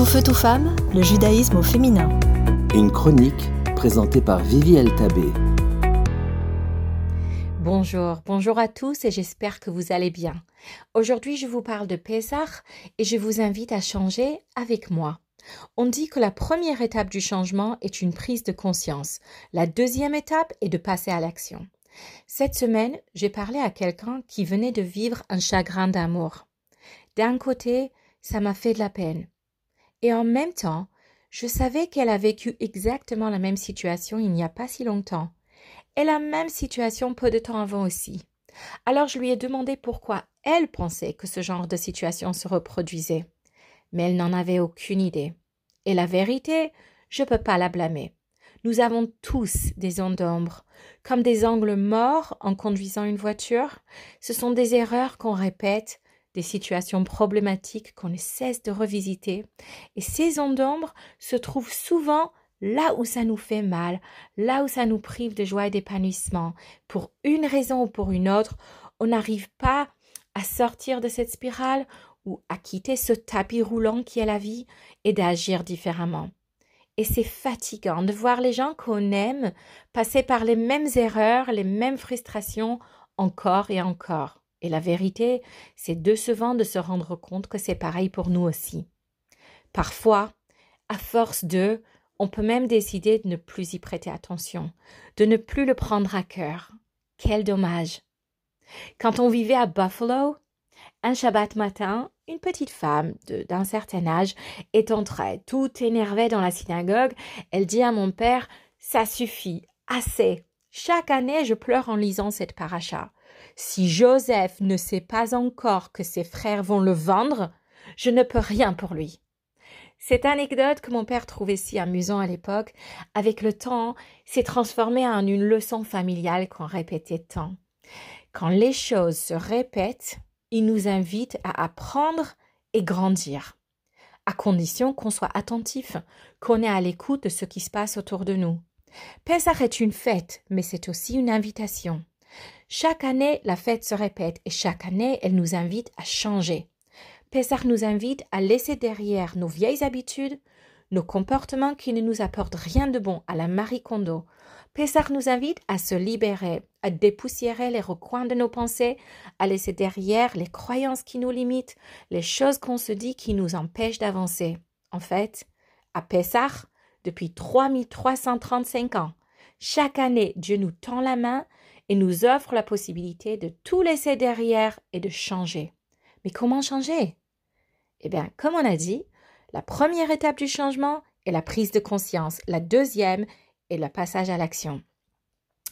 Tout feu, tout femme, le judaïsme au féminin. Une chronique présentée par Vivi Tabé. Bonjour, bonjour à tous et j'espère que vous allez bien. Aujourd'hui, je vous parle de Pessah et je vous invite à changer avec moi. On dit que la première étape du changement est une prise de conscience. La deuxième étape est de passer à l'action. Cette semaine, j'ai parlé à quelqu'un qui venait de vivre un chagrin d'amour. D'un côté, ça m'a fait de la peine. Et en même temps, je savais qu'elle a vécu exactement la même situation il n'y a pas si longtemps. Et la même situation peu de temps avant aussi. Alors je lui ai demandé pourquoi elle pensait que ce genre de situation se reproduisait. Mais elle n'en avait aucune idée. Et la vérité, je ne peux pas la blâmer. Nous avons tous des ondes d'ombre, comme des angles morts en conduisant une voiture. Ce sont des erreurs qu'on répète, des situations problématiques qu'on ne cesse de revisiter. Et ces ondes d'ombre se trouvent souvent là où ça nous fait mal, là où ça nous prive de joie et d'épanouissement. Pour une raison ou pour une autre, on n'arrive pas à sortir de cette spirale ou à quitter ce tapis roulant qui est la vie et d'agir différemment. Et c'est fatigant de voir les gens qu'on aime passer par les mêmes erreurs, les mêmes frustrations encore et encore. Et la vérité, c'est décevant de se rendre compte que c'est pareil pour nous aussi. Parfois, à force de, on peut même décider de ne plus y prêter attention, de ne plus le prendre à cœur. Quel dommage. Quand on vivait à Buffalo, un Shabbat matin, une petite femme d'un certain âge est entrée, tout énervée dans la synagogue. Elle dit à mon père Ça suffit, assez. Chaque année, je pleure en lisant cette paracha. Si Joseph ne sait pas encore que ses frères vont le vendre, je ne peux rien pour lui. Cette anecdote que mon père trouvait si amusant à l'époque, avec le temps, s'est transformée en une leçon familiale qu'on répétait tant. Quand les choses se répètent, il nous invite à apprendre et grandir, à condition qu'on soit attentif, qu'on est à l'écoute de ce qui se passe autour de nous. Pessah est une fête, mais c'est aussi une invitation. Chaque année, la fête se répète et chaque année, elle nous invite à changer. Pessah nous invite à laisser derrière nos vieilles habitudes, nos comportements qui ne nous apportent rien de bon à la Marie Kondo. Pessah nous invite à se libérer, à dépoussiérer les recoins de nos pensées, à laisser derrière les croyances qui nous limitent, les choses qu'on se dit qui nous empêchent d'avancer. En fait, à Pessah, depuis 3335 ans, chaque année, Dieu nous tend la main et nous offre la possibilité de tout laisser derrière et de changer. Mais comment changer? Eh bien, comme on a dit, la première étape du changement est la prise de conscience. La deuxième est le passage à l'action.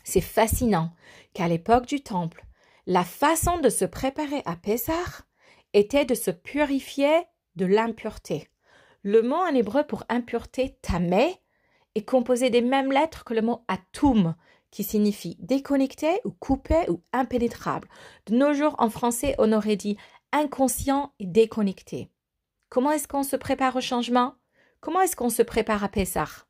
C'est fascinant qu'à l'époque du Temple, la façon de se préparer à Pessah était de se purifier de l'impureté. Le mot en hébreu pour impureté, tamé, est composé des mêmes lettres que le mot atum, qui signifie déconnecté ou coupé ou impénétrable. De nos jours, en français, on aurait dit inconscient et déconnecté. Comment est-ce qu'on se prépare au changement? Comment est-ce qu'on se prépare à Pessah?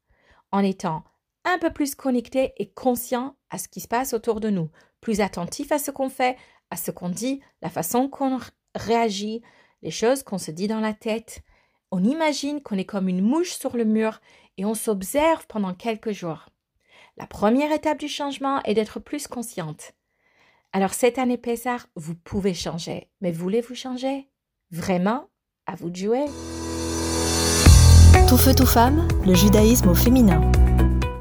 En étant un peu plus connecté et conscient à ce qui se passe autour de nous, plus attentif à ce qu'on fait, à ce qu'on dit, la façon qu'on réagit, les choses qu'on se dit dans la tête. On imagine qu'on est comme une mouche sur le mur et on s'observe pendant quelques jours. La première étape du changement est d'être plus consciente. Alors cette année Pessah, vous pouvez changer, mais voulez-vous changer? Vraiment? À vous de jouer. Tout feu, tout femme, le judaïsme au féminin.